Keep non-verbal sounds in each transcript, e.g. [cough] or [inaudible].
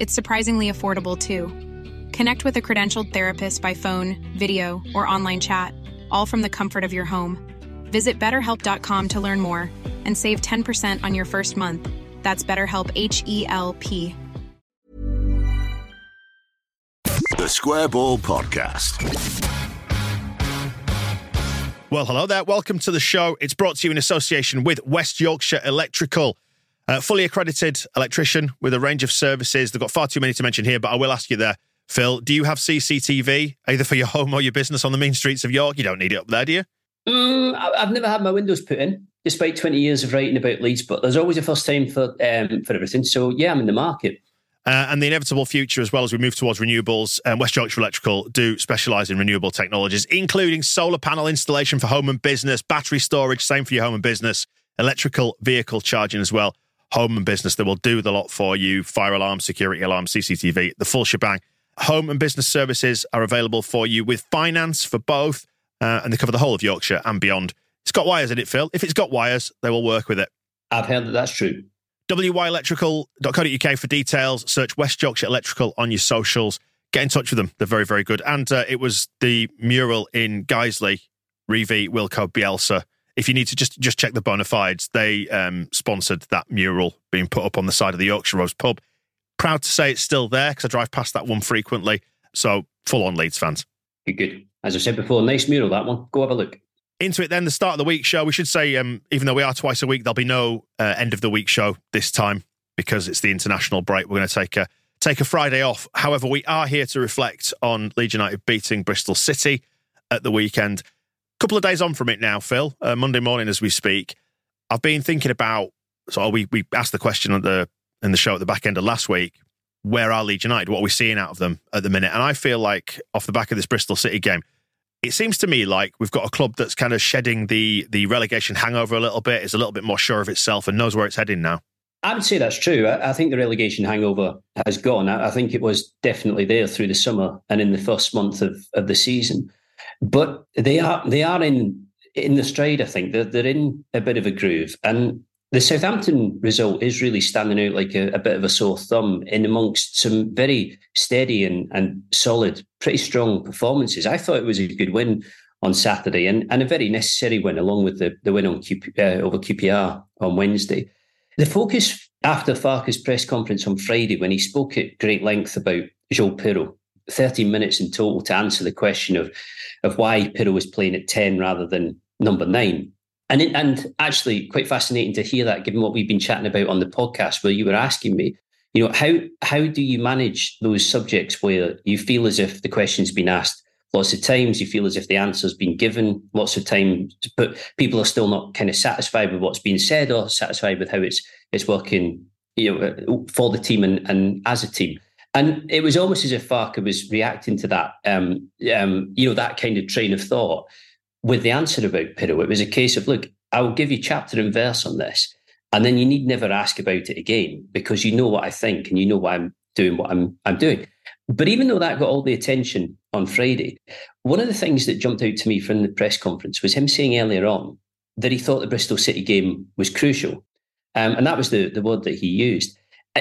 It's surprisingly affordable too. Connect with a credentialed therapist by phone, video, or online chat, all from the comfort of your home. Visit betterhelp.com to learn more and save 10% on your first month. That's BetterHelp H E L P. The Square Ball Podcast. Well, hello there. Welcome to the show. It's brought to you in association with West Yorkshire Electrical. Uh, fully accredited electrician with a range of services. They've got far too many to mention here, but I will ask you there, Phil. Do you have CCTV either for your home or your business on the main streets of York? You don't need it up there, do you? Mm, I've never had my windows put in, despite 20 years of writing about Leeds, but there's always a first time for um, for everything. So, yeah, I'm in the market. Uh, and the inevitable future, as well as we move towards renewables, um, West Yorkshire Electrical do specialise in renewable technologies, including solar panel installation for home and business, battery storage, same for your home and business, electrical vehicle charging as well, home and business. that will do the lot for you fire alarm, security alarm, CCTV, the full shebang. Home and business services are available for you with finance for both, uh, and they cover the whole of Yorkshire and beyond. It's got wires in it, Phil. If it's got wires, they will work with it. I've heard that that's true. wyelectrical.co.uk for details. Search West Yorkshire Electrical on your socials. Get in touch with them. They're very, very good. And uh, it was the mural in Guiseley, Revie, Wilko, Bielsa. If you need to just just check the bona fides, they um, sponsored that mural being put up on the side of the Yorkshire Rose pub. Proud to say it's still there because I drive past that one frequently. So full on Leeds fans. Good, good. As I said before, nice mural, that one. Go have a look. into it then the start of the week show we should say um, even though we are twice a week there'll be no uh, end of the week show this time because it's the international break we're going to take a take a friday off however we are here to reflect on leeds united beating bristol city at the weekend couple of days on from it now phil uh, monday morning as we speak i've been thinking about so we, we asked the question at the in the show at the back end of last week where are leeds united what are we seeing out of them at the minute and i feel like off the back of this bristol city game it seems to me like we've got a club that's kind of shedding the the relegation hangover a little bit, is a little bit more sure of itself, and knows where it's heading now. I would say that's true. I, think the relegation hangover has gone. I, I think it was definitely there through the summer and in the first month of, of the season. But they are they are in in the stride. I think they're they're in a bit of a groove, and the Southampton result is really standing out like a, a bit of a sore thumb in amongst some very steady and and solid, pretty strong performances. I thought it was a good win on Saturday and, and a very necessary win, along with the, the win on uh, over QPR on Wednesday. The focus after Farke's press conference on Friday, when he spoke at great length about Joel Piroe, 13 minutes in total to answer the question of, of why Piroe was playing at 10 rather than number nine. And, it, and actually, quite fascinating to hear that, given what we've been chatting about on the podcast, where you were asking me, you know, how how do you manage those subjects where you feel as if the question's been asked lots of times, you feel as if the answer's been given lots of times, but people are still not kind of satisfied with what's being said or satisfied with how it's it's working, you know, for the team and, and as a team. And it was almost as if Farke was reacting to that, um, um, you know, that kind of train of thought with the answer about Piroe. It was a case of, look, I will give you chapter and verse on this, and then you need never ask about it again because you know what I think and you know why I'm doing what I'm I'm doing. But even though that got all the attention on Friday, one of the things that jumped out to me from the press conference was him saying earlier on that he thought the Bristol City game was crucial, um, and that was the the word that he used.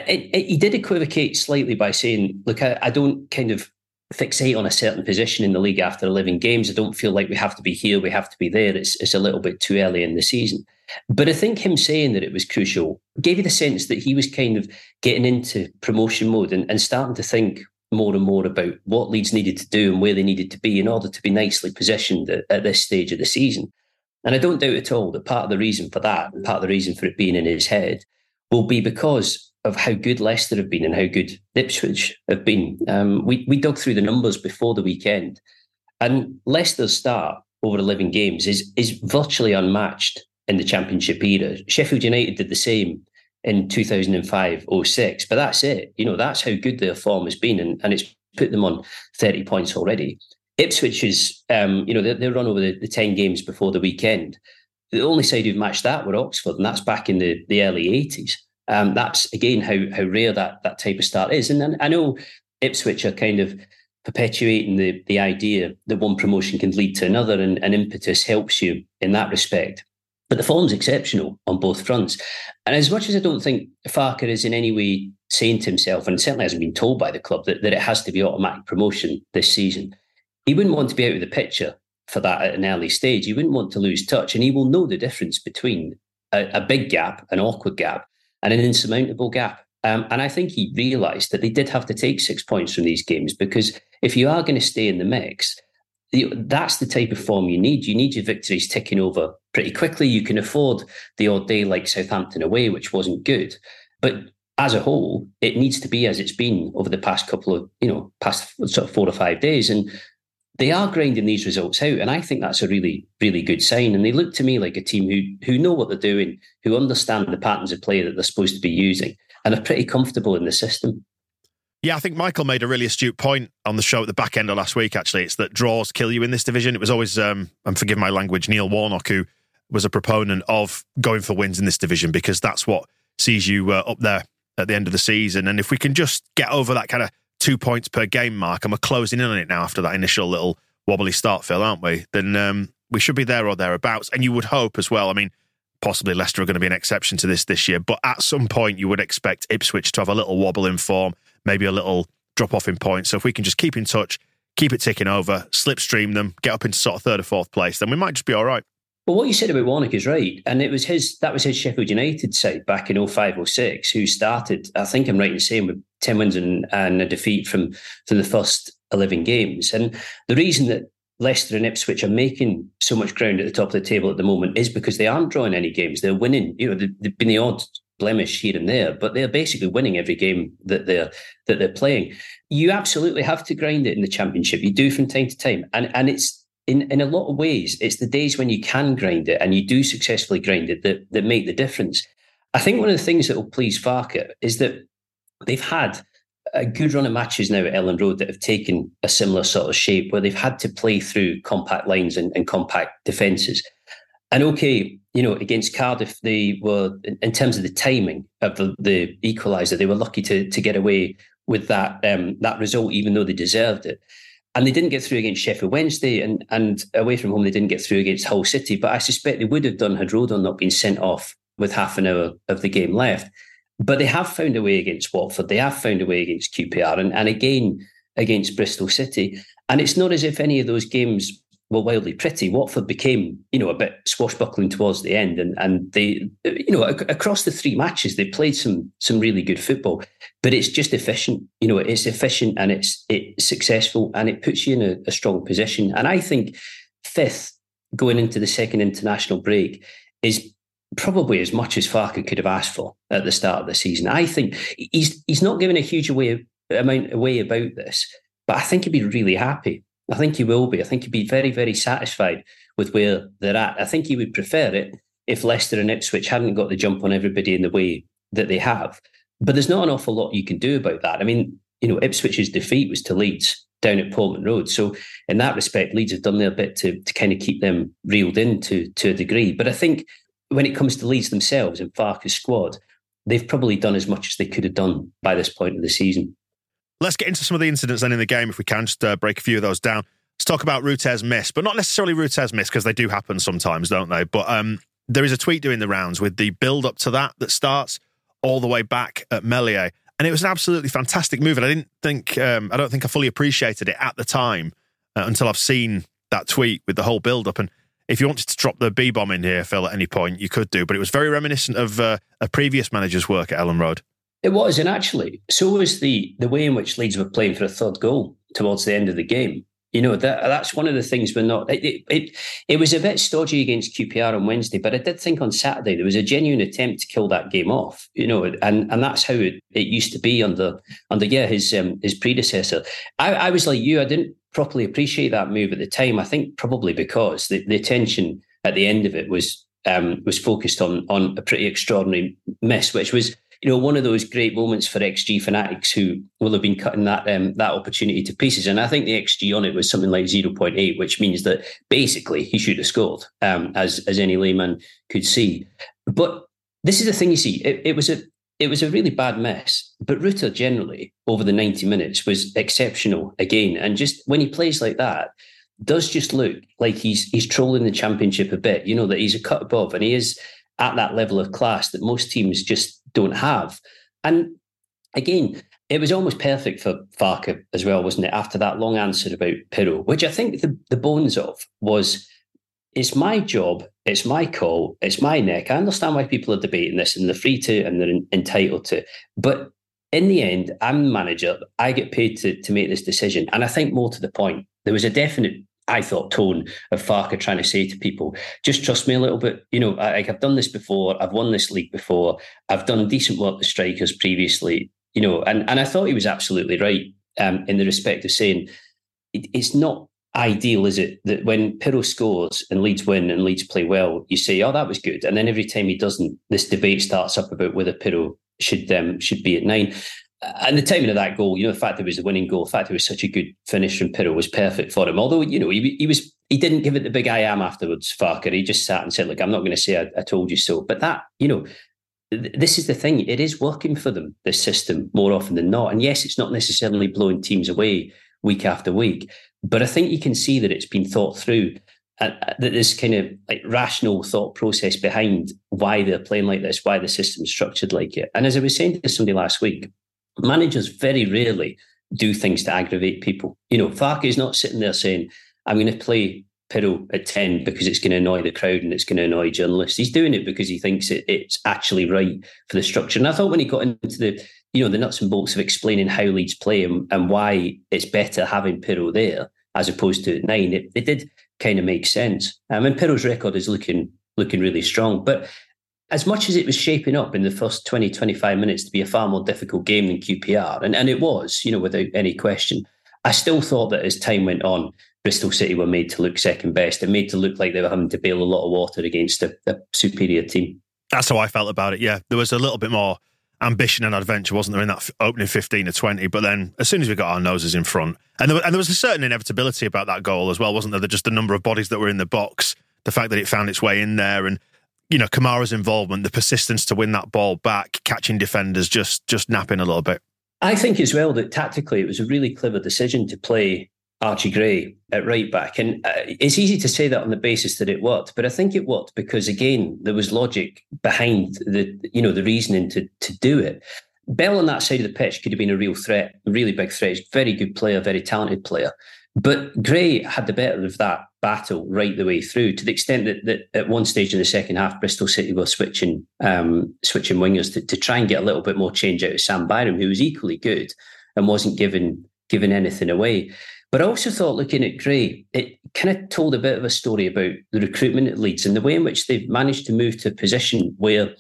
It, it, he did equivocate slightly by saying, "Look, I, I don't kind of fixate on a certain position in the league after 11 games. I don't feel like we have to be here, we have to be there. It's, it's a little bit too early in the season. But I think him saying that it was crucial gave you the sense that he was kind of getting into promotion mode and, and starting to think more and more about what Leeds needed to do and where they needed to be in order to be nicely positioned at, at this stage of the season. And I don't doubt at all that part of the reason for that, part of the reason for it being in his head, will be because of how good Leicester have been and how good Ipswich have been. Um, we we dug through the numbers before the weekend, and Leicester's start over 11 games is is virtually unmatched in the Championship era. Sheffield United did the same in 2005 06, but that's it. You know, that's how good their form has been, and, and it's put them on 30 points already. Ipswich is, um, you know, they, they run over the, the 10 games before the weekend. The only side who've matched that were Oxford, and that's back in the, the early 80s. Um, that's again how how rare that that type of start is. And I know Ipswich are kind of perpetuating the the idea that one promotion can lead to another, and, and impetus helps you in that respect. But the form's exceptional on both fronts. And as much as I don't think Farke is in any way saying to himself, and certainly hasn't been told by the club, that, that it has to be automatic promotion this season, he wouldn't want to be out of the picture for that at an early stage. He wouldn't want to lose touch, and he will know the difference between a, a big gap, an awkward gap, and an insurmountable gap. Um, and I think he realised that they did have to take six points from these games because if you are going to stay in the mix, that's the type of form you need. You need your victories ticking over pretty quickly. You can afford the odd day like Southampton away, which wasn't good. But as a whole, it needs to be as it's been over the past couple of, you know, past sort of four or five days. And they are grinding these results out. And I think that's a really, really good sign. And they look to me like a team who who know what they're doing, who understand the patterns of play that they're supposed to be using, and are pretty comfortable in the system. Yeah, I think Michael made a really astute point on the show at the back end of last week, actually. It's that draws kill you in this division. It was always, um, and forgive my language, Neil Warnock, who was a proponent of going for wins in this division because that's what sees you uh, up there at the end of the season. And if we can just get over that kind of two points per game mark, and we're closing in on it now after that initial little wobbly start, Phil, aren't we? Then um, we should be there or thereabouts. And you would hope as well. I mean, possibly Leicester are going to be an exception to this this year, but at some point you would expect Ipswich to have a little wobble in form maybe a little drop off in points. So if we can just keep in touch, keep it ticking over, slipstream them, get up into sort of third or fourth place, then we might just be all right. Well, what you said about Warnock is right. And it was his that was his Sheffield United side back in 05 06 who started, I think I'm right in saying, with 10 wins and, and a defeat from, from the first 11 games. And the reason that Leicester and Ipswich are making so much ground at the top of the table at the moment is because they aren't drawing any games. They're winning. You know, they've been the odd blemish here and there, but they're basically winning every game that they're that they're playing. You absolutely have to grind it in the championship. You do from time to time, and and it's in in a lot of ways, it's the days when you can grind it and you do successfully grind it that that make the difference. I think one of the things that will please Farke is that they've had a good run of matches now at Elland Road that have taken a similar sort of shape where they've had to play through compact lines and, and compact defences. And okay, you know, against Cardiff, they were in terms of the timing of the, the equaliser, they were lucky to to get away with that um, that result, even though they deserved it. And they didn't get through against Sheffield Wednesday, and and away from home they didn't get through against Hull City. But I suspect they would have done had Rodon not been sent off with half an hour of the game left. But they have found a way against Watford. They have found a way against QPR, and, and again against Bristol City. And it's not as if any of those games were wildly pretty. Watford became, you know, a bit swashbuckling towards the end, and and they, you know, ac- across the three matches they played some some really good football, but it's just efficient. You know, it's efficient and it's it's successful, and it puts you in a, a strong position. And I think fifth going into the second international break is probably as much as Farke could have asked for at the start of the season. I think he's he's not given a huge away amount away about this, but I think he'd be really happy I think he will be. I think he'd be very, very satisfied with where they're at. I think he would prefer it if Leicester and Ipswich hadn't got the jump on everybody in the way that they have. But there's not an awful lot you can do about that. I mean, you know, Ipswich's defeat was to Leeds down at Portman Road. So in that respect, Leeds have done their bit to, to kind of keep them reeled in to, to a degree. But I think when it comes to Leeds themselves and Farke's squad, they've probably done as much as they could have done by this point of the season. Let's get into some of the incidents then in the game, if we can, just uh, break a few of those down. Let's talk about Rutter's miss, but not necessarily Rutter's miss because they do happen sometimes, don't they? But um, there is a tweet doing the rounds with the build up to that that starts all the way back at Meslier. And it was an absolutely fantastic move. And I didn't think, um, I don't think I fully appreciated it at the time uh, until I've seen that tweet with the whole build up. And if you wanted to drop the B bomb in here, Phil, at any point, you could do. But it was very reminiscent of uh, a previous manager's work at Elland Road. It was, and actually, so was the the way in which Leeds were playing for a third goal towards the end of the game. You know that that's one of the things we're not. It, it it was a bit stodgy against QPR on Wednesday, but I did think on Saturday there was a genuine attempt to kill that game off. You know, and and that's how it, it used to be under under yeah his um, his predecessor. I, I was like you. I didn't properly appreciate that move at the time. I think probably because the, the attention at the end of it was um, was focused on on a pretty extraordinary miss, which was you know one of those great moments for XG fanatics who will have been cutting that um, that opportunity to pieces. And I think the XG on it was something like zero point eight, which means that basically he should have scored, um, as as any layman could see. But this is the thing you see. It, it was a it was a really bad mess. But Rutter generally over the ninety minutes was exceptional again, and just when he plays like that does just look like he's he's trolling the championship a bit. You know that he's a cut above, and he is at that level of class that most teams just don't have. And again, it was almost perfect for Farke as well, wasn't it? After that long answer about Piroe, which I think the, the bones of was it's my job, it's my call, it's my neck. I understand why people are debating this and they're free to and they're entitled to. But in the end, I'm the manager. I get paid to, to make this decision. And I think more to the point, there was a definite I thought, tone of Farke trying to say to people, just trust me a little bit. You know, I, have done this before. I've won this league before. I've done decent work with strikers previously. You know, and, and I thought he was absolutely right um, in the respect of saying it, it's not ideal, is it, that when Piroe scores and Leeds win and Leeds play well, you say, oh, that was good. And then every time he doesn't, this debate starts up about whether Piroe should um, should be at nine and the timing of that goal, you know, the fact that it was the winning goal, the fact it was such a good finish from Piroe was perfect for him. Although, you know, he, he was he didn't give it the big I am afterwards, Farke. He just sat and said, Look, I'm not going to say I, I told you so. But that, you know, th- this is the thing. It is working for them, this system, more often than not. And yes, it's not necessarily blowing teams away week after week. But I think you can see that it's been thought through. And uh, that this kind of like rational thought process behind why they're playing like this, why the system's structured like it. And as I was saying to somebody last week, managers very rarely do things to aggravate people. You know, Farke is not sitting there saying, I'm going to play Piroe at 10 because it's going to annoy the crowd and it's going to annoy journalists. He's doing it because he thinks it, it's actually right for the structure. And I thought when he got into the, you know, the nuts and bolts of explaining how Leeds play and, and why it's better having Piroe there as opposed to nine, it, it did kind of make sense. Um, and Piroe's record is looking looking really strong. But as much as it was shaping up in the first 20, 25 minutes to be a far more difficult game than QPR, and, and it was, you know, without any question, I still thought that as time went on, Bristol City were made to look second best and made to look like they were having to bail a lot of water against a, a superior team. That's how I felt about it. Yeah, there was a little bit more ambition and adventure, wasn't there, in that opening 15 or 20? But then as soon as we got our noses in front, and there, and there was a certain inevitability about that goal as well, wasn't there? Just the number of bodies that were in the box, the fact that it found its way in there, and you know, Kamara's involvement, the persistence to win that ball back, catching defenders, just just napping a little bit. I think as well that tactically it was a really clever decision to play Archie Gray at right back, and uh, it's easy to say that on the basis that it worked, but I think it worked because again there was logic behind the you know the reasoning to to do it. Bell on that side of the pitch could have been a real threat, a really big threat. Very good player, very talented player. But Gray had the better of that battle right the way through, to the extent that, that at one stage in the second half, Bristol City were switching um, switching wingers to, to try and get a little bit more change out of Sam Byram, who was equally good and wasn't given given anything away. But I also thought, looking at Gray, it kind of told a bit of a story about the recruitment at Leeds and the way in which they've managed to move to a position where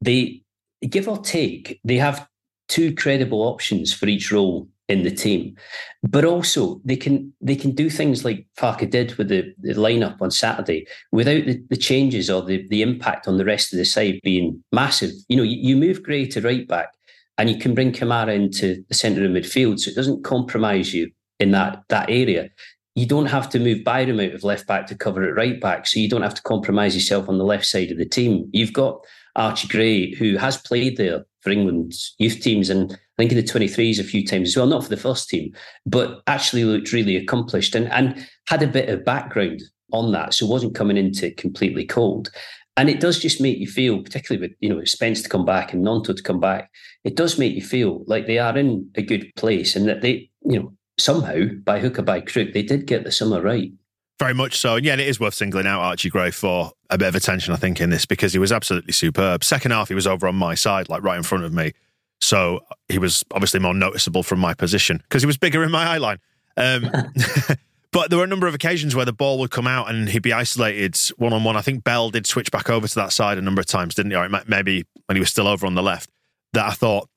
they, give or take, they have two credible options for each role in the team. But also they can they can do things like Farke did with the, the lineup on Saturday without the, the, changes or the, the impact on the rest of the side being massive. You know, you, you move Gray to right back and you can bring Kamara into the centre of midfield so it doesn't compromise you in that that area. You don't have to move Byram out of left back to cover at right back, so you don't have to compromise yourself on the left side of the team. You've got Archie Gray, who has played there for England's youth teams and I think in the 23s a few times as well, not for the first team, but actually looked really accomplished and, and had a bit of background on that. So wasn't coming into completely cold. And it does just make you feel, particularly with, you know, Spence to come back and Gnonto to come back, it does make you feel like they are in a good place and that they, you know, somehow, by hook or by crook, they did get the summer right. Very much so. And yeah, it is worth singling out Archie Gray for a bit of attention, I think, in this because he was absolutely superb. Second half, he was over on my side, like right in front of me. So he was obviously more noticeable from my position because he was bigger in my eye line. Um, [laughs] But there were a number of occasions where the ball would come out and he'd be isolated one on one. I think Bell did switch back over to that side a number of times, didn't he? Or maybe when he was still over on the left. That I thought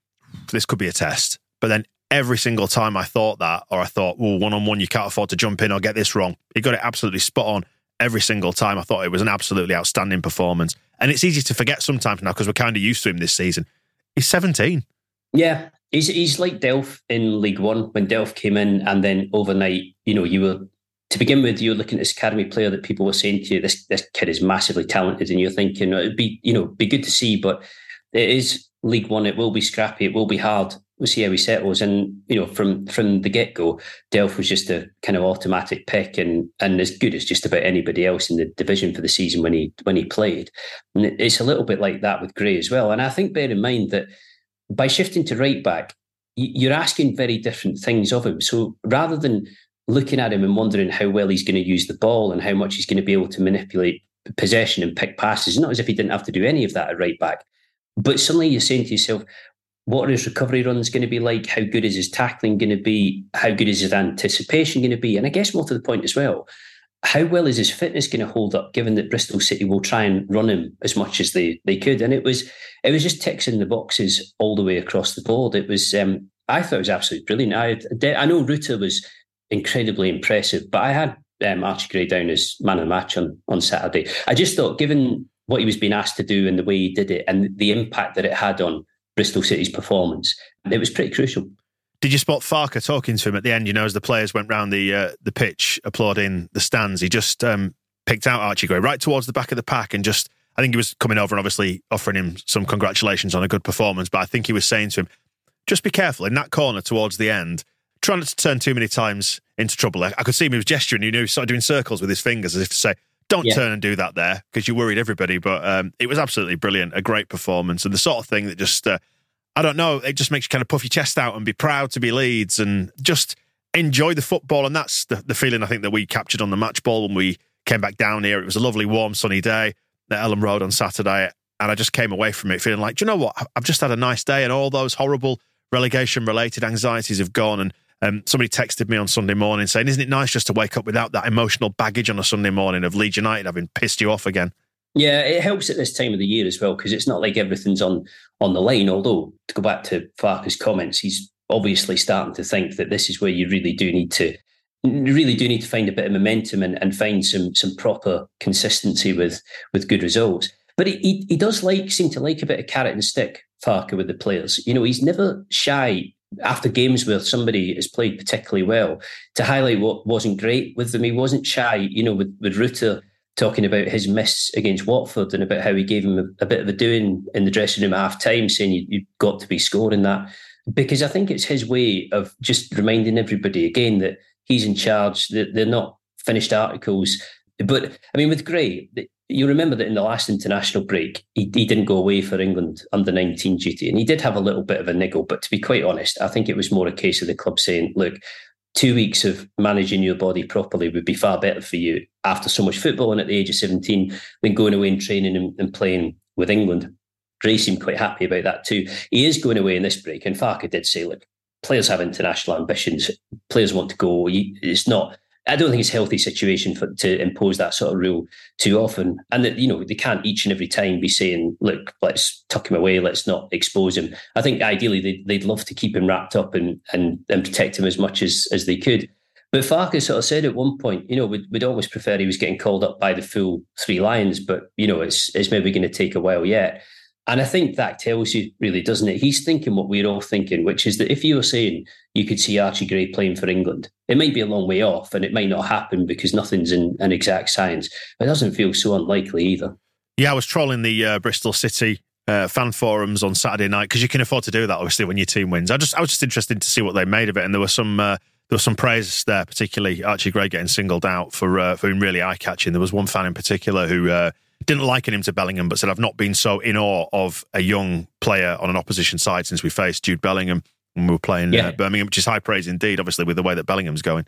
this could be a test. But then every single time I thought that, or I thought, well, one on one, you can't afford to jump in or get this wrong. He got it absolutely spot on every single time. I thought it was an absolutely outstanding performance. And it's easy to forget sometimes now because we're kind of used to him this season. He's 17. Yeah, he's he's like Delph in League One when Delph came in, and then overnight, you know, you were to begin with, you were looking at this academy player that people were saying to you, this this kid is massively talented, and you're thinking it'd be you know be good to see, but it is League One. It will be scrappy. It will be hard. We'll see how he settles. And you know, from from the get go, Delph was just a kind of automatic pick, and and as good as just about anybody else in the division for the season when he when he played. And it's a little bit like that with Gray as well. And I think bear in mind that by shifting to right back, you're asking very different things of him. So rather than looking at him and wondering how well he's going to use the ball and how much he's going to be able to manipulate possession and pick passes, not as if he didn't have to do any of that at right back. But suddenly you're saying to yourself, what are his recovery runs going to be like? How good is his tackling going to be? How good is his anticipation going to be? And I guess more to the point as well, how well is his fitness going to hold up given that Bristol City will try and run him as much as they they could? And it was it was just ticks in the boxes all the way across the board. It was um, I thought it was absolutely brilliant. I I know Rutter was incredibly impressive, but I had um, Archie Gray down as man of the match on on Saturday. I just thought, given what he was being asked to do and the way he did it, and the impact that it had on Bristol City's performance, it was pretty crucial. Did you spot Farke talking to him at the end? You know, as the players went round the uh, the pitch applauding the stands, he just um, picked out Archie Gray right towards the back of the pack and just. I think he was coming over and obviously offering him some congratulations on a good performance. But I think he was saying to him, just be careful in that corner towards the end. Try not to turn too many times into trouble. I could see him he was gesturing. You knew he started doing circles with his fingers as if to say, don't yeah. turn and do that there because you worried everybody. But um, it was absolutely brilliant, a great performance, and the sort of thing that just uh, I don't know, it just makes you kind of puff your chest out and be proud to be Leeds and just enjoy the football. And that's the, the feeling I think that we captured on the match ball when we came back down here. It was a lovely, warm, sunny day at Elland Road on Saturday. And I just came away from it feeling like, do you know what? I've just had a nice day and all those horrible relegation related anxieties have gone. And um, somebody texted me on Sunday morning saying, isn't it nice just to wake up without that emotional baggage on a Sunday morning of Leeds United having pissed you off again? Yeah, it helps at this time of the year as well because it's not like everything's on on the line. Although to go back to Farke's comments, he's obviously starting to think that this is where you really do need to really do need to find a bit of momentum and, and find some some proper consistency with with good results. But he, he, he does like seem to like a bit of carrot and stick, Farke, with the players. You know, he's never shy after games where somebody has played particularly well to highlight what wasn't great with them. He wasn't shy, you know, with, with Rutter talking about his miss against Watford and about how he gave him a, a bit of a doing in the dressing room at half time, saying you, you've got to be scoring that. Because I think it's his way of just reminding everybody again that he's in charge, that they're not finished articles. But I mean, with Gray, you remember that in the last international break, he, he didn't go away for England under 19 duty. And he did have a little bit of a niggle. But to be quite honest, I think it was more a case of the club saying, look, two weeks of managing your body properly would be far better for you after so much football and at the age of 17 than going away and training and, and playing with England. Gray seemed quite happy about that too. He is going away in this break, and Farke did say, look, players have international ambitions. Players want to go. It's not I don't think it's a healthy situation for to impose that sort of rule too often. And that, you know, they can't each and every time be saying, look, let's tuck him away, let's not expose him. I think ideally they'd, they'd love to keep him wrapped up and, and, and protect him as much as, as they could. But Farke's sort of said at one point, you know, we'd, we'd always prefer he was getting called up by the full three lions, but, you know, it's, it's maybe going to take a while yet. And I think that tells you, really, doesn't it? He's thinking what we're all thinking, which is that if you were saying you could see Archie Gray playing for England, it might be a long way off and it might not happen because nothing's in an exact science. But it doesn't feel so unlikely either. Yeah, I was trolling the uh, Bristol City uh, fan forums on Saturday night because you can afford to do that, obviously, when your team wins. I just I was just interested to see what they made of it, and there was some. Uh, there was some praise there, particularly Archie Gray getting singled out for uh, for being really eye catching. There was one fan in particular who uh, didn't liken him to Bellingham, but said, I've not been so in awe of a young player on an opposition side since we faced Jude Bellingham when we were playing uh, yeah. uh, Birmingham, which is high praise indeed, obviously, with the way that Bellingham's going.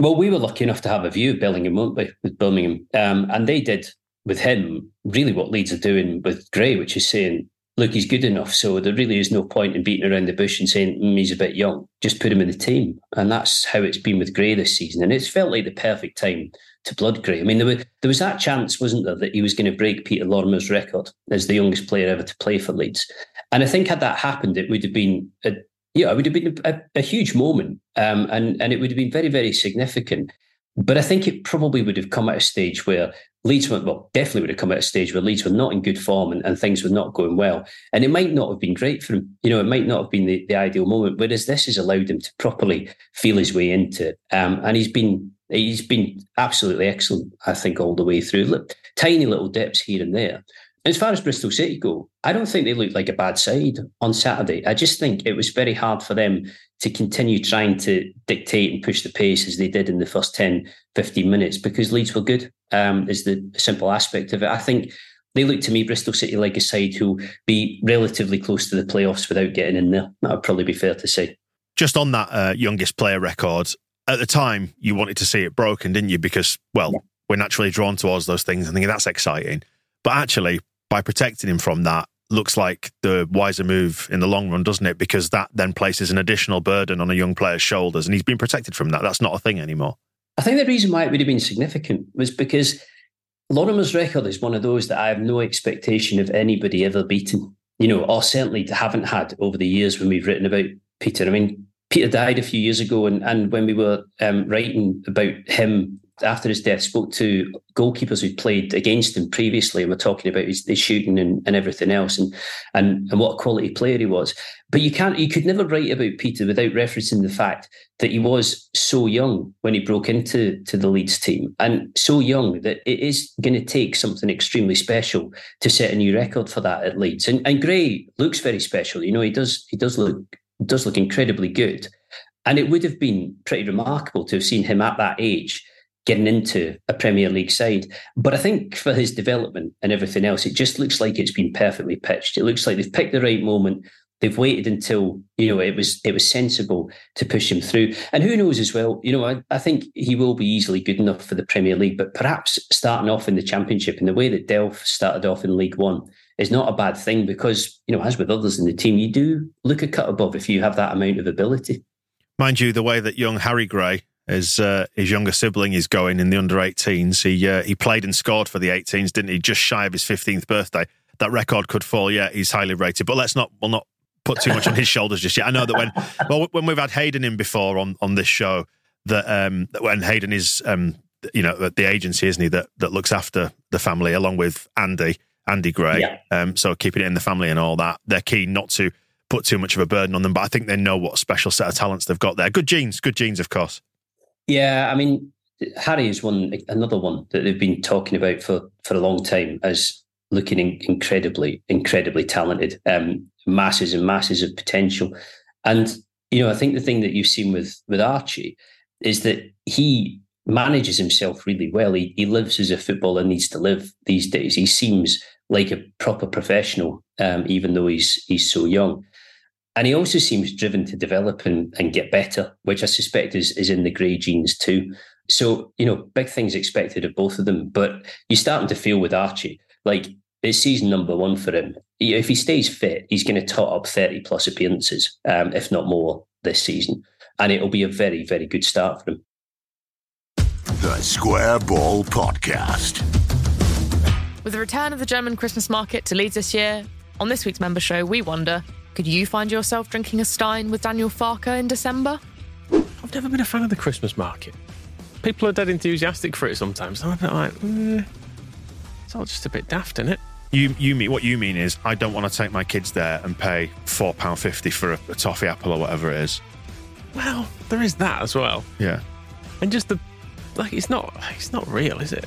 Well, we were lucky enough to have a view of Bellingham, weren't we, with Birmingham? Um, and they did with him really what Leeds are doing with Gray, which is saying, look, he's good enough. So there really is no point in beating around the bush and saying mm, he's a bit young. Just put him in the team. And that's how it's been with Gray this season. And it's felt like the perfect time to blood Gray. I mean, there was, there was that chance, wasn't there, that he was going to break Peter Lorimer's record as the youngest player ever to play for Leeds. And I think had that happened, it would have been a, yeah, it would have been a, a huge moment, um, and and it would have been very very significant. But I think it probably would have come at a stage where Leeds were, well, definitely would have come at a stage where Leeds were not in good form and, and things were not going well. And it might not have been great for him. You know, it might not have been the, the ideal moment, whereas this has allowed him to properly feel his way into it. Um, and he's been he's been absolutely excellent, I think, all the way through. Look, tiny little dips here and there. As far as Bristol City go, I don't think they looked like a bad side on Saturday. I just think it was very hard for them to continue trying to dictate and push the pace as they did in the first 10, 15 minutes because Leeds were good, um, is the simple aspect of it. I think they look to me, Bristol City, like a side who'll be relatively close to the playoffs without getting in there. That would probably be fair to say. Just on that uh, youngest player record, at the time, you wanted to see it broken, didn't you? Because, well, yeah. we're naturally drawn towards those things and thinking that's exciting. But actually, by protecting him from that, looks like the wiser move in the long run, doesn't it? Because that then places an additional burden on a young player's shoulders, and he's been protected from that. That's not a thing anymore. I think the reason why it would have been significant was because Lorimer's record is one of those that I have no expectation of anybody ever beating, you know, or certainly haven't had over the years when we've written about Peter. I mean, Peter died a few years ago, and, and when we were um, writing about him after his death, spoke to goalkeepers who played against him previously, and were talking about his, his shooting and, and everything else, and, and and what a quality player he was. But you can't, you could never write about Peter without referencing the fact that he was so young when he broke into to the Leeds team, and so young that it is going to take something extremely special to set a new record for that at Leeds. And and Gray looks very special. You know, he does he does look does look incredibly good. And it would have been pretty remarkable to have seen him at that age getting into a Premier League side. But I think for his development and everything else, it just looks like it's been perfectly pitched. It looks like they've picked the right moment. They've waited until you know it was it was sensible to push him through. And who knows as well? You know, I, I think he will be easily good enough for the Premier League. But perhaps starting off in the Championship in the way that Delph started off in League One is not a bad thing because you know, as with others in the team, you do look a cut above if you have that amount of ability. Mind you, the way that young Harry Gray his uh, his younger sibling is going in the under 18s. He uh, he played and scored for the 18s, didn't he? Just shy of his 15th birthday. That record could fall. Yeah, he's highly rated. But let's not we'll not put too much on his shoulders just yet. I know that when [laughs] well when we've had Hayden in before on on this show that um when Hayden is um you know at the agency isn't he that that looks after the family along with Andy Andy Gray. Yeah. Um, so keeping it in the family and all that. They're keen not to put too much of a burden on them, but I think they know what special set of talents they've got there. Good genes, good genes, of course. Yeah, I mean, Harry is one another one that they've been talking about for for a long time as looking in, incredibly, incredibly talented, um, masses and masses of potential. And you know, I think the thing that you've seen with with Archie is that he manages himself really well. He he lives as a footballer needs to live these days. He seems like a proper professional, um, even though he's he's so young. And he also seems driven to develop and, and get better, which I suspect is, is in the Gray genes too. So, you know, big things expected of both of them. But you're starting to feel with Archie, like it's season number one for him. If he stays fit, he's going to tot up 30 plus appearances, um, if not more, this season. And it'll be a very, very good start for him. The Square Ball Podcast. With the return of the German Christmas market to Leeds this year, on this week's member show, we wonder could you find yourself drinking a Stein with Daniel Farke in December? I've never been a fan of the Christmas market. People are dead enthusiastic for it sometimes. I'm a bit like, eh, it's all just a bit daft, isn't it? You, you mean what you mean is I don't want to take my kids there and pay four pound fifty for a, a toffee apple or whatever it is. Well, there is that as well. Yeah, and just the like, it's not it's not real, is it?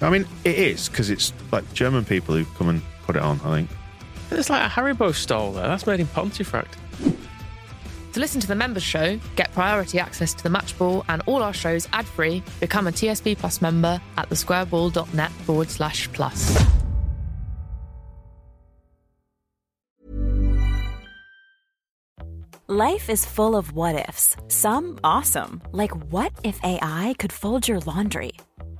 I mean, it is because it's like German people who come and put it on. I think. There's like a Haribo stall there. That's made in Pontefract. To listen to the members show, get priority access to the match ball and all our shows ad free, become a TSB Plus member at thesquareball.net forward slash plus. Life is full of what ifs, some awesome, like what if AI could fold your laundry?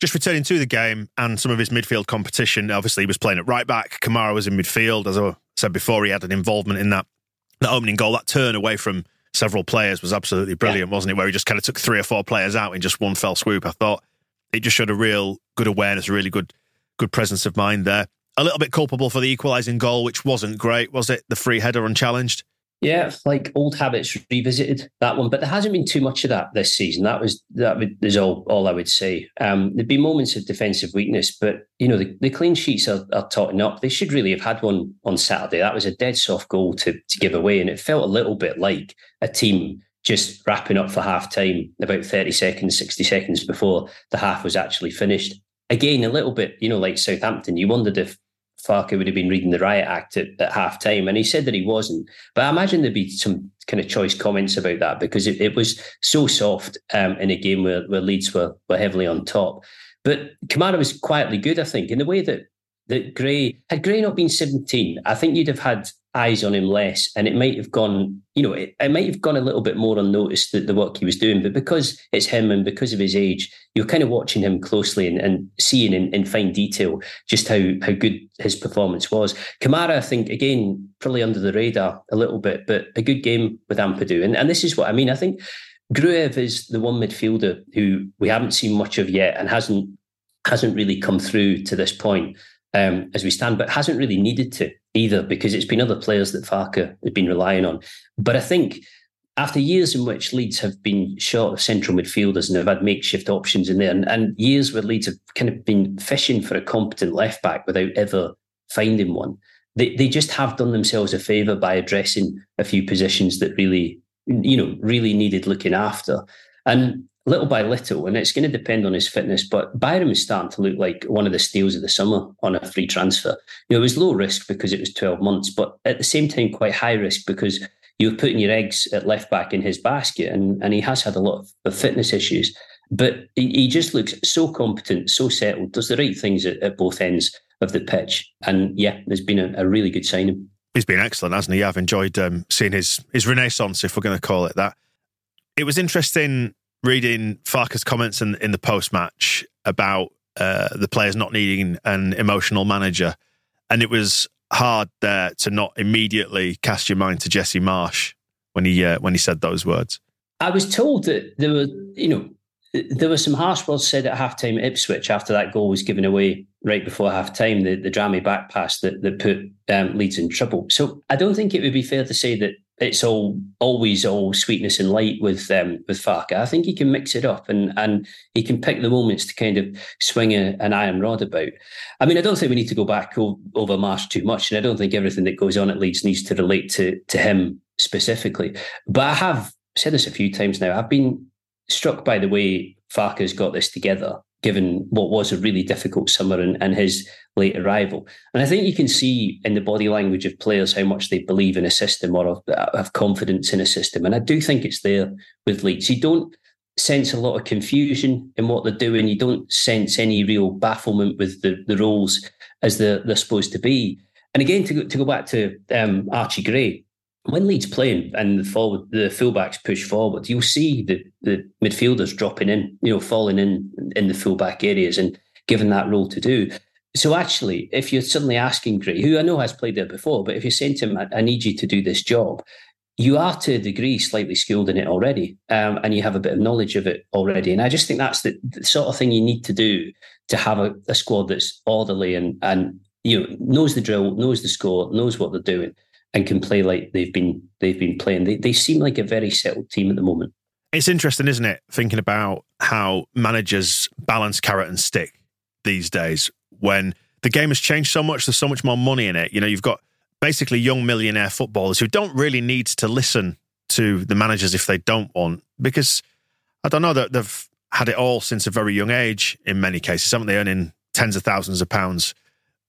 Just returning to the game and some of his midfield competition. Obviously, he was playing at right back. Kamara was in midfield. As I said before, he had an involvement in that, that opening goal. That turn away from several players was absolutely brilliant, yeah. wasn't it? Where he just kind of took three or four players out in just one fell swoop. I thought it just showed a real good awareness, a really good good presence of mind there. A little bit culpable for the equalising goal, which wasn't great, was it? The free header unchallenged. Yeah, like old habits revisited that one, but there hasn't been too much of that this season. That was that is all all I would say. Um, there'd be moments of defensive weakness, but you know the, the clean sheets are, are totting up. They should really have had one on Saturday. That was a dead soft goal to to give away, and it felt a little bit like a team just wrapping up for half time about 30 seconds, 60 seconds before the half was actually finished. Again, a little bit, you know, like Southampton, you wondered if Farke would have been reading the riot act at, at half time. And he said that he wasn't. But I imagine there'd be some kind of choice comments about that because it, it was so soft um, in a game where, where Leeds were, were heavily on top. But Kamara was quietly good, I think, in the way that that Gray had Gray not been 17, I think you'd have had eyes on him less, and it might have gone, you know, it, it might have gone a little bit more unnoticed that the work he was doing. But because it's him and because of his age, you're kind of watching him closely and, and seeing in, in fine detail just how how good his performance was. Kamara, I think, again, probably under the radar a little bit, but a good game with Ampadu. And and this is what I mean. I think Gruev is the one midfielder who we haven't seen much of yet and hasn't hasn't really come through to this point um, as we stand, but hasn't really needed to either because it's been other players that Farke has been relying on. But I think after years in which Leeds have been short of central midfielders and have had makeshift options in there, and, and years where Leeds have kind of been fishing for a competent left back without ever finding one, they, they just have done themselves a favour by addressing a few positions that really, you know, really needed looking after. And little by little, and it's going to depend on his fitness. But Byram is starting to look like one of the steals of the summer on a free transfer. You know, it was low risk because it was 12 months, but at the same time, quite high risk because you're putting your eggs at left back in his basket, and, and he has had a lot of, of fitness issues. But he, he, just looks so competent, so settled, does the right things at, at both ends of the pitch. And yeah, there's been a, a really good signing. He's been excellent, hasn't he? I've enjoyed um, seeing his his renaissance, if we're going to call it that. It was interesting reading Farke's comments in, in the post match about uh, the players not needing an emotional manager. And it was hard there to not immediately cast your mind to Jesse Marsch when he uh, when he said those words. I was told that there were, you know, there were some harsh words said at halftime at Ipswich after that goal was given away right before halftime, the, the Drameh back pass that, that put um, Leeds in trouble. So I don't think it would be fair to say that it's all always all sweetness and light with um, with Farke. I think he can mix it up and and he can pick the moments to kind of swing a, an iron rod about. I mean, I don't think we need to go back o- over Marsch too much, and I don't think everything that goes on at Leeds needs to relate to to him specifically. But I have said this a few times now. I've been struck by the way Farke's got this together given what was a really difficult summer and, and his late arrival. And I think you can see in the body language of players how much they believe in a system or have, have confidence in a system. And I do think it's there with Leeds. You don't sense a lot of confusion in what they're doing. You don't sense any real bafflement with the, the roles as they're, they're supposed to be. And again, to go, to go back to um, Archie Gray, when Leeds playing and the forward, the fullbacks push forward, you'll see the, the midfielders dropping in, you know, falling in in the fullback areas and given that role to do. So actually, if you're suddenly asking Gray, who I know has played there before, but if you're saying to him, I, I need you to do this job, you are to a degree slightly skilled in it already, um, and you have a bit of knowledge of it already. And I just think that's the, the sort of thing you need to do to have a, a squad that's orderly and and you know knows the drill, knows the score, knows what they're doing and can play like they've been they've been playing. They they seem like a very settled team at the moment. It's interesting, isn't it, thinking about how managers balance carrot and stick these days when the game has changed so much, there's so much more money in it. You know, you've got basically young millionaire footballers who don't really need to listen to the managers if they don't want, because I don't know that they've had it all since a very young age in many cases, haven't they? Earning tens of thousands of pounds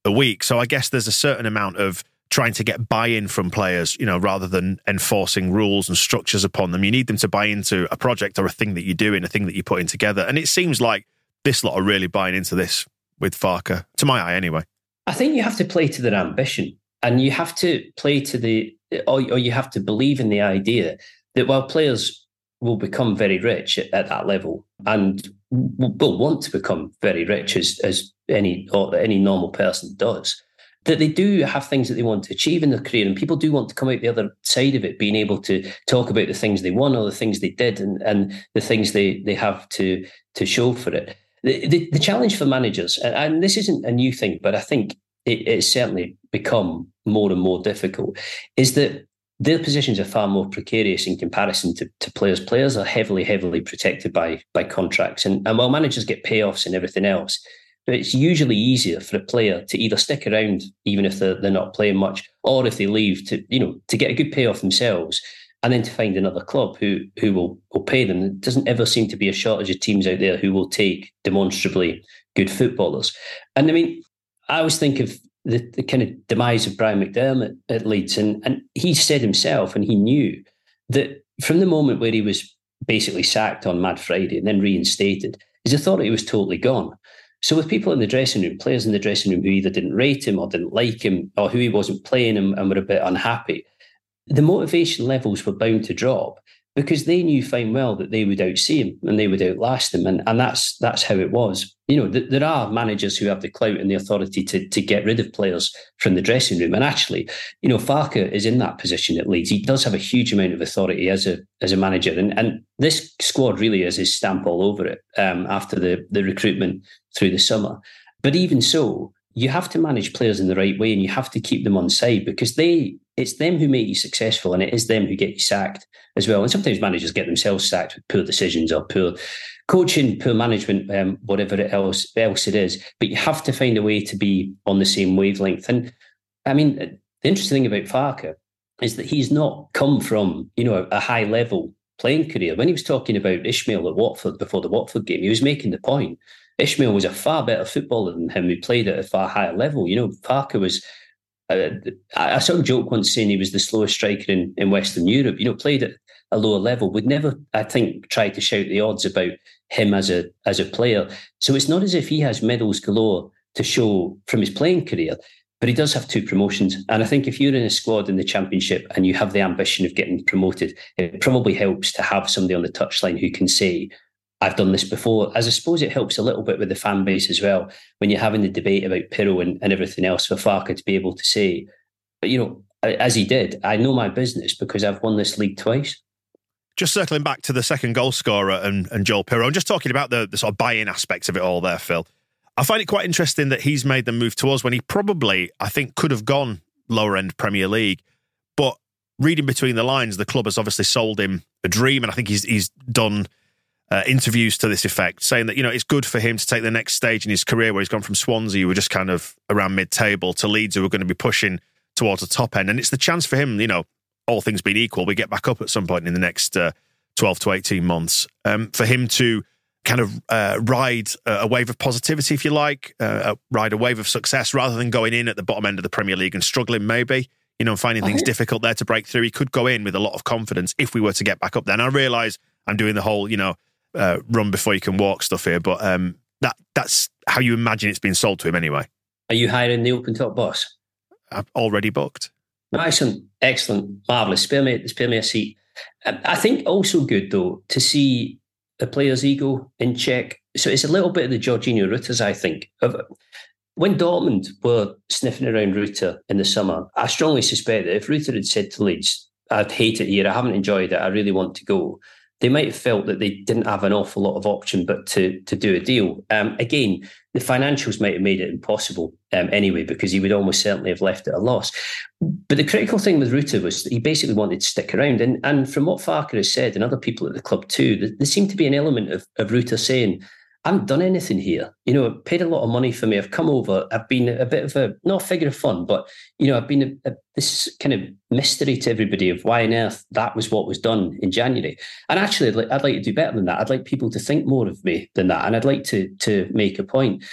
a week. So I guess there's a certain amount of trying to get buy-in from players, you know, rather than enforcing rules and structures upon them. You need them to buy into a project or a thing that you're doing, a thing that you're putting together. And it seems like this lot are really buying into this with Farke, to my eye anyway. I think you have to play to their ambition and you have to play to the, or, or you have to believe in the idea that while players will become very rich at, at that level and will want to become very rich as, as any, or any normal person does, that they do have things that they want to achieve in their career, and people do want to come out the other side of it, being able to talk about the things they won or the things they did, and, and the things they they have to to show for it. The, the, the challenge for managers, and, this isn't a new thing, but I think it, it's certainly become more and more difficult, is that their positions are far more precarious in comparison to, to players. Players are heavily, heavily protected by by contracts, and, and while managers get payoffs and everything else, it's usually easier for a player to either stick around even if they're, they're not playing much or if they leave to you know to get a good payoff themselves and then to find another club who who will, will pay them. There doesn't ever seem to be a shortage of teams out there who will take demonstrably good footballers. And I mean, I always think of the, the kind of demise of Brian McDermott at Leeds, and, and he said himself, and he knew that from the moment where he was basically sacked on Mad Friday and then reinstated, his authority was totally gone. So with people in the dressing room, players in the dressing room who either didn't rate him or didn't like him or who he wasn't playing and, and were a bit unhappy, the motivation levels were bound to drop because they knew fine well that they would outsee him and they would outlast him. And, and that's that's how it was. You know, th- there are managers who have the clout and the authority to, to get rid of players from the dressing room. And actually, you know, Farke is in that position at Leeds. He does have a huge amount of authority as a as a manager. And and this squad really is his stamp all over it um, after the, the recruitment through the summer. But even so, you have to manage players in the right way and you have to keep them on side because they it's them who make you successful and it is them who get you sacked as well. And sometimes managers get themselves sacked with poor decisions or poor coaching, poor management, um, whatever else else it is. But you have to find a way to be on the same wavelength. And I mean, the interesting thing about Farke is that he's not come from you know a high level playing career. When he was talking about Ismaël at Watford before the Watford game, he was making the point. Ismaël was a far better footballer than him. He played at a far higher level. You know, Farke was uh, I, I sort of joke once saying he was the slowest striker in, in Western Europe. You know, played at a lower level. We'd never, I think, try to shout the odds about him as a as a player. So it's not as if he has medals galore to show from his playing career, but he does have two promotions. And I think if you're in a squad in the championship and you have the ambition of getting promoted, it probably helps to have somebody on the touchline who can say, I've done this before. As I suppose it helps a little bit with the fan base as well when you're having the debate about Piroe and, and everything else for Farke to be able to say, but you know, as he did, I know my business because I've won this league twice. Just circling back to the second goal scorer and, and Joel Piroe, and just talking about the, the sort of buy-in aspects of it all there, Phil. I find it quite interesting that he's made the move to us when he probably, I think, could have gone lower end Premier League. But reading between the lines, the club has obviously sold him a dream, and I think he's he's done uh, interviews to this effect, saying that you know it's good for him to take the next stage in his career, where he's gone from Swansea, who were just kind of around mid-table, to Leeds, who are going to be pushing towards the top end, and it's the chance for him, you know, all things being equal, we get back up at some point in the next uh, twelve to eighteen months, um, for him to kind of uh, ride a wave of positivity, if you like, uh, ride a wave of success, rather than going in at the bottom end of the Premier League and struggling, maybe you know, finding things difficult there to break through. He could go in with a lot of confidence if we were to get back up there. And I realise I'm doing the whole, you know, uh, run before you can walk stuff here, but um, that that's how you imagine it's being sold to him anyway. Are you hiring the open top boss? I've already booked. Excellent, excellent, marvelous. Spare me, spare me a seat. Um, I think also good though to see a player's ego in check. So it's a little bit of the Georginio Rutters, I think. When Dortmund were sniffing around Rutter in the summer, I strongly suspect that if Rutter had said to Leeds, I'd hate it here, I haven't enjoyed it, I really want to go, they might have felt that they didn't have an awful lot of option but to to do a deal. Um, again, the financials might have made it impossible um, anyway because he would almost certainly have left at a loss. But the critical thing with Rutter was he basically wanted to stick around. And and from what Farke has said and other people at the club too, there, there seemed to be an element of, of Rutter saying, I haven't done anything here. You know, paid a lot of money for me. I've come over. I've been a bit of a not a figure of fun, but you know, I've been a, a, this kind of mystery to everybody of why on earth that was what was done in January. And actually, I'd like, I'd like to do better than that. I'd like people to think more of me than that, and I'd like to to make a point.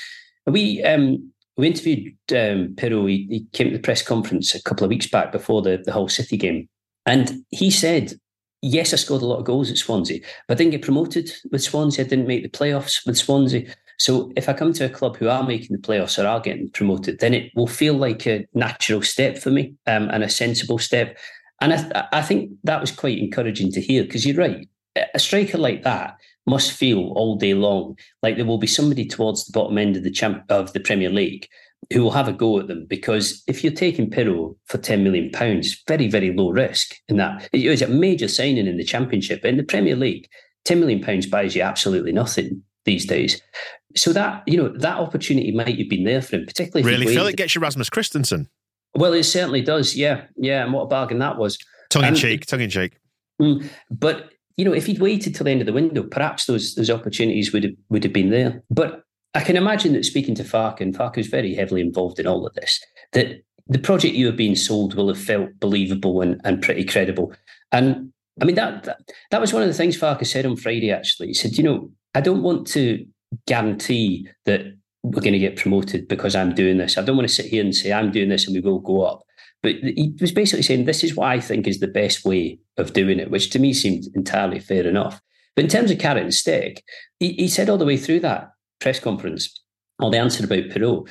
We um, we interviewed um, Piroe. He, he came to the press conference a couple of weeks back before the the Hull City game, and he said yes, I scored a lot of goals at Swansea, but I didn't get promoted with Swansea. I didn't make the playoffs with Swansea. So if I come to a club who are making the playoffs or are getting promoted, then it will feel like a natural step for me um, and a sensible step. And I, I think that was quite encouraging to hear because you're right. A striker like that must feel all day long like there will be somebody towards the bottom end of the champ of the Premier League who will have a go at them because if you're taking Piroe for 10 million pounds, very, very low risk in that. It was a major signing in the championship. In the Premier League, 10 million pounds buys you absolutely nothing these days. So that, you know, that opportunity might have been there for him, particularly Really feel it gets you Rasmus Kristensen. Well, it certainly does, yeah. Yeah. And what a bargain that was. Tongue in cheek, tongue in cheek. Mm, but you know, if he'd waited till the end of the window, perhaps those those opportunities would have would have been there. But I can imagine that speaking to Farke, and Farke is very heavily involved in all of this, that the project you are being sold will have felt believable and, and pretty credible. And I mean, that, that, that was one of the things Farke said on Friday, actually. He said, you know, I don't want to guarantee that we're going to get promoted because I'm doing this. I don't want to sit here and say I'm doing this and we will go up. But he was basically saying this is what I think is the best way of doing it, which to me seemed entirely fair enough. But in terms of carrot and stick, he, he said all the way through that press conference or the answer about Piroe.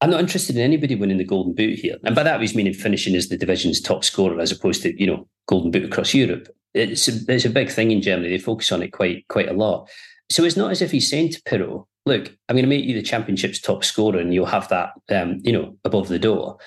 I'm not interested in anybody winning the Golden Boot here. And by that, he's meaning finishing as the division's top scorer as opposed to, you know, Golden Boot across Europe. It's a, it's a big thing in Germany. They focus on it quite quite a lot. So it's not as if he's saying to Piroe, look, I'm going to make you the championship's top scorer and you'll have that, um, you know, above the door.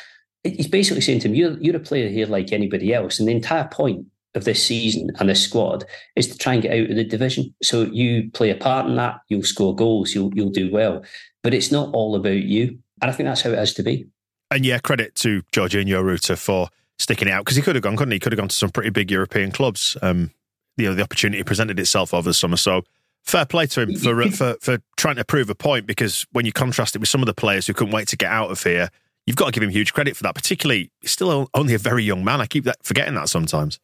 He's basically saying to him, you're, you're a player here like anybody else. And the entire point of this season and this squad is to try and get out of the division. So you play a part in that, you'll score goals, you'll you'll do well. But it's not all about you. And I think that's how it has to be. And yeah, credit to Georginio Rutter for sticking it out because he could have gone, couldn't he? He could have gone to some pretty big European clubs. Um, you know, the opportunity presented itself over the summer. So fair play to him [laughs] for for for trying to prove a point because when you contrast it with some of the players who couldn't wait to get out of here, you've got to give him huge credit for that. Particularly, he's still only a very young man. I keep that forgetting that sometimes.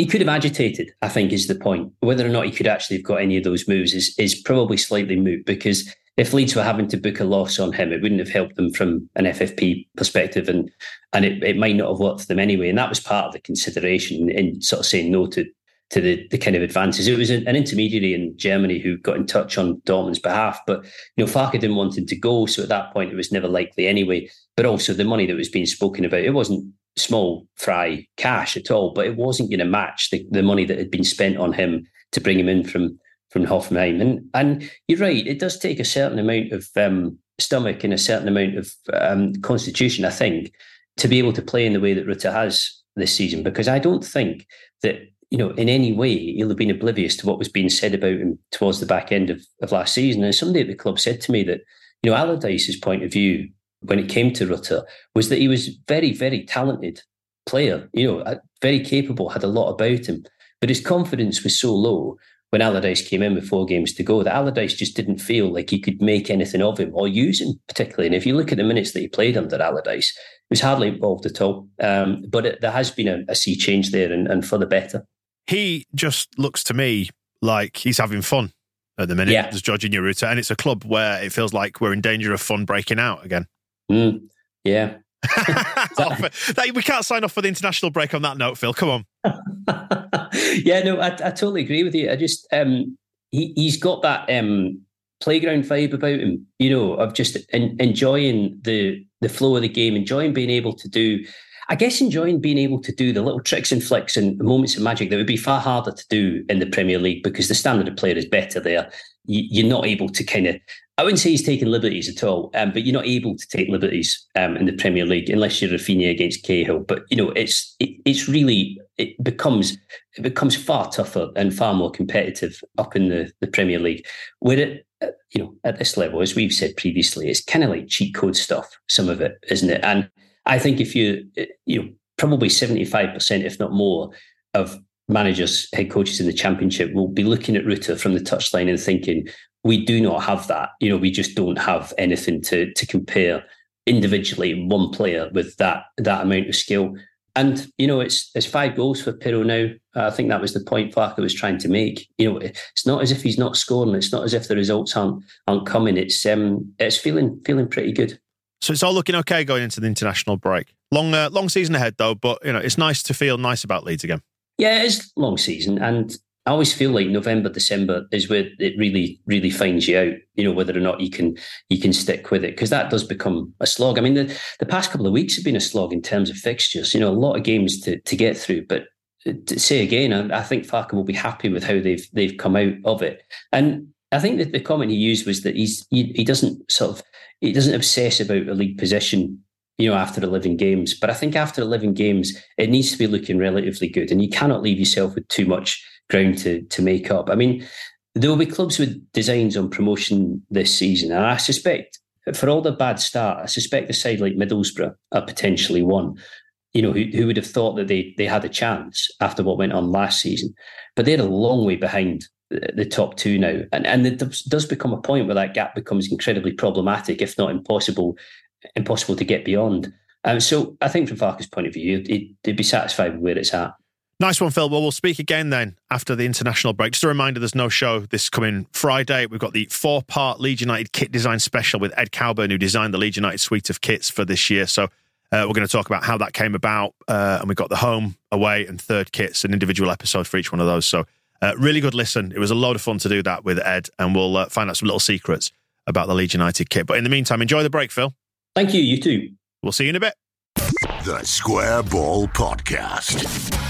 He could have agitated, I think, is the point. Whether or not he could actually have got any of those moves is, is probably slightly moot because if Leeds were having to book a loss on him, it wouldn't have helped them from an FFP perspective and and it, it might not have worked for them anyway. And that was part of the consideration in sort of saying no to to the, the kind of advances. It was an, intermediary in Germany who got in touch on Dortmund's behalf, but you know Farke didn't want him to go, so at that point it was never likely anyway. But also the money that was being spoken about, it wasn't small fry cash at all, but it wasn't going to match the, the money that had been spent on him to bring him in from from Hoffenheim. And and you're right, it does take a certain amount of um, stomach and a certain amount of um, constitution, I think, to be able to play in the way that Rutter has this season. Because I don't think that you know in any way he'll have been oblivious to what was being said about him towards the back end of, of last season. And somebody at the club said to me that you know Allardyce's point of view when it came to Rutter was that he was very, very talented player, you know, uh, very capable, had a lot about him. But his confidence was so low when Allardyce came in with four games to go that Allardyce just didn't feel like he could make anything of him or use him particularly. And if you look at the minutes that he played under Allardyce, he was hardly involved at all. Um, but it, there has been a, a sea change there and, and for the better. He just looks to me like he's having fun at the minute. Yeah. There's Georginio Rutter, and it's a club where it feels like we're in danger of fun breaking out again. Mm, yeah. [laughs] we can't sign off for the international break on that note, Phil. Come on. [laughs] yeah, no, I, I, totally agree with you. I just, um, he, he's got that um, playground vibe about him, you know, of just in, enjoying the the flow of the game, enjoying being able to do, I guess, enjoying being able to do the little tricks and flicks and moments of magic that would be far harder to do in the Premier League because the standard of player is better there. You, are not able to kind of, I wouldn't say he's taking liberties at all, um, but you're not able to take liberties um, in the Premier League unless you're Raphinha against Cahill. But you know, it's it, it's really it becomes it becomes far tougher and far more competitive up in the, the Premier League. Where it you know, at this level, as we've said previously, it's kind of like cheat code stuff, some of it, isn't it? And I think if you, you know, probably 75%, if not more, of managers, head coaches in the championship will be looking at Rutter from the touchline and thinking, we do not have that. You know, we just don't have anything to to compare individually one player with that that amount of skill. And you know, it's it's five goals for Piroe now. I think that was the point Farke was trying to make. You know, it's not as if he's not scoring. It's not as if the results aren't aren't coming. It's um, it's feeling feeling pretty good. So it's all looking okay going into the international break. Long uh, long season ahead though, but you know, it's nice to feel nice about Leeds again. Yeah, it is long season, and I always feel like November, December is where it really, really finds you out. You know whether or not you can you can stick with it because that does become a slog. I mean, the, the past couple of weeks have been a slog in terms of fixtures. You know, a lot of games to to get through. But uh, to say again, I, I think Farke will be happy with how they've they've come out of it. And I think that the comment he used was that he's he, he doesn't sort of he doesn't obsess about a league position you know, after 11 games. But I think after 11 games, it needs to be looking relatively good. And you cannot leave yourself with too much ground to to make up. I mean, there will be clubs with designs on promotion this season, and I suspect for all the bad start, I suspect a side like Middlesbrough are potentially one. You know, who, who would have thought that they they had a chance after what went on last season, but they're a long way behind the top two now, and and it does become a point where that gap becomes incredibly problematic, if not impossible, impossible to get beyond. Um, so I think from Farke's point of view, he'd, he'd be satisfied with where it's at. Nice one, Phil. Well, we'll speak again then after the international break. Just a reminder there's no show this coming Friday. We've got the four part Leeds United kit design special with Ed Cowburn, who designed the Leeds United suite of kits for this year. So uh, we're going to talk about how that came about. Uh, and we've got the home, away, and third kits, an individual episode for each one of those. So uh, really good listen. It was a load of fun to do that with Ed, and we'll uh, find out some little secrets about the Leeds United kit. But in the meantime, enjoy the break, Phil. Thank you. You too. We'll see you in a bit. The Square Ball Podcast.